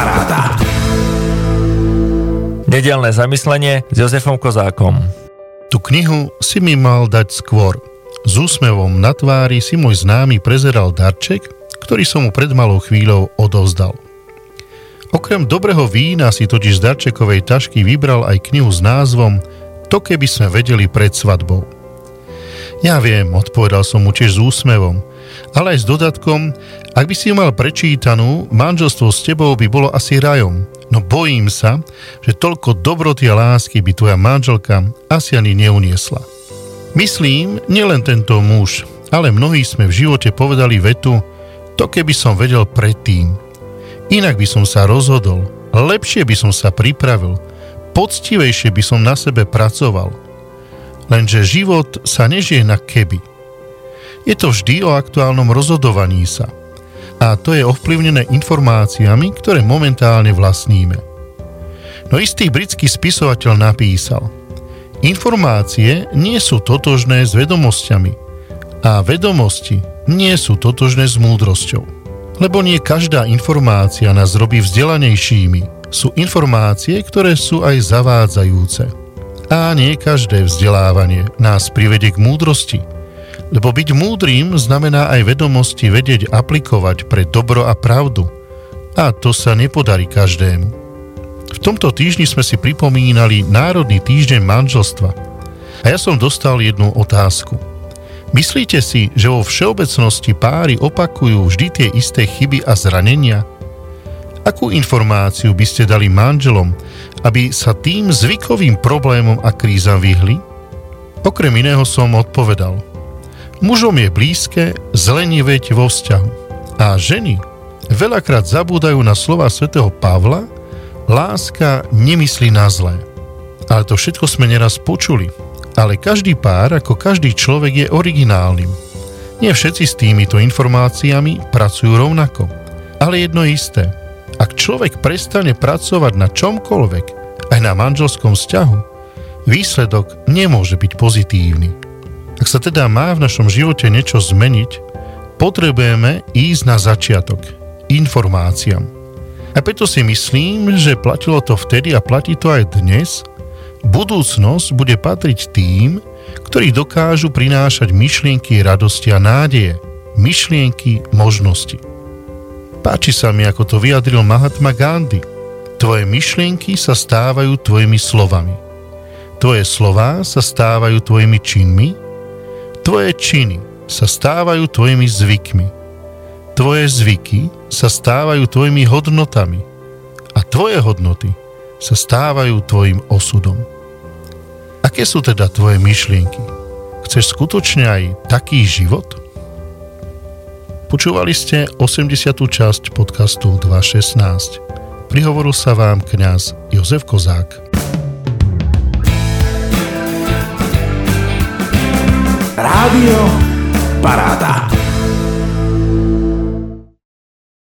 Paráda. Nedelné zamyslenie s Jozefom Kozákom. Tu knihu si mi mal dať skôr. S úsmevom na tvári si môj známy prezeral darček, ktorý som mu pred malou chvíľou odovzdal. Okrem dobrého vína si totiž z darčekovej tašky vybral aj knihu s názvom To keby sme vedeli pred svadbou. Ja viem, odpovedal som mu tiež s úsmevom, ale aj s dodatkom, ak by si ju mal prečítanú, manželstvo s tebou by bolo asi rajom, no bojím sa, že toľko dobroty a lásky by tvoja manželka asi ani neuniesla. Myslím, nielen tento muž, ale mnohí sme v živote povedali vetu, to keby som vedel predtým. Inak by som sa rozhodol, lepšie by som sa pripravil, poctivejšie by som na sebe pracoval. Lenže život sa nežije na keby. Je to vždy o aktuálnom rozhodovaní sa – a to je ovplyvnené informáciami, ktoré momentálne vlastníme. No istý britský spisovateľ napísal Informácie nie sú totožné s vedomosťami a vedomosti nie sú totožné s múdrosťou. Lebo nie každá informácia nás robí vzdelanejšími. Sú informácie, ktoré sú aj zavádzajúce. A nie každé vzdelávanie nás privede k múdrosti – lebo byť múdrym znamená aj vedomosti vedieť aplikovať pre dobro a pravdu. A to sa nepodarí každému. V tomto týždni sme si pripomínali Národný týždeň manželstva. A ja som dostal jednu otázku. Myslíte si, že vo všeobecnosti páry opakujú vždy tie isté chyby a zranenia? Akú informáciu by ste dali manželom, aby sa tým zvykovým problémom a krízam vyhli? Okrem iného som odpovedal – Mužom je blízke zleniveť vo vzťahu. A ženy veľakrát zabúdajú na slova svätého Pavla, láska nemyslí na zlé. Ale to všetko sme neraz počuli. Ale každý pár, ako každý človek, je originálnym. Nie všetci s týmito informáciami pracujú rovnako. Ale jedno isté. Ak človek prestane pracovať na čomkoľvek, aj na manželskom vzťahu, výsledok nemôže byť pozitívny. Ak sa teda má v našom živote niečo zmeniť, potrebujeme ísť na začiatok, informáciám. A preto si myslím, že platilo to vtedy a platí to aj dnes. Budúcnosť bude patriť tým, ktorí dokážu prinášať myšlienky radosti a nádeje, myšlienky možnosti. Páči sa mi, ako to vyjadril Mahatma Gandhi. Tvoje myšlienky sa stávajú tvojimi slovami. Tvoje slová sa stávajú tvojimi činmi Tvoje činy sa stávajú tvojimi zvykmi. Tvoje zvyky sa stávajú tvojimi hodnotami. A tvoje hodnoty sa stávajú tvojim osudom. Aké sú teda tvoje myšlienky? Chceš skutočne aj taký život? Počúvali ste 80. časť podcastu 216. Prihovoril sa vám kňaz Jozef Kozák. Rádio Paráda.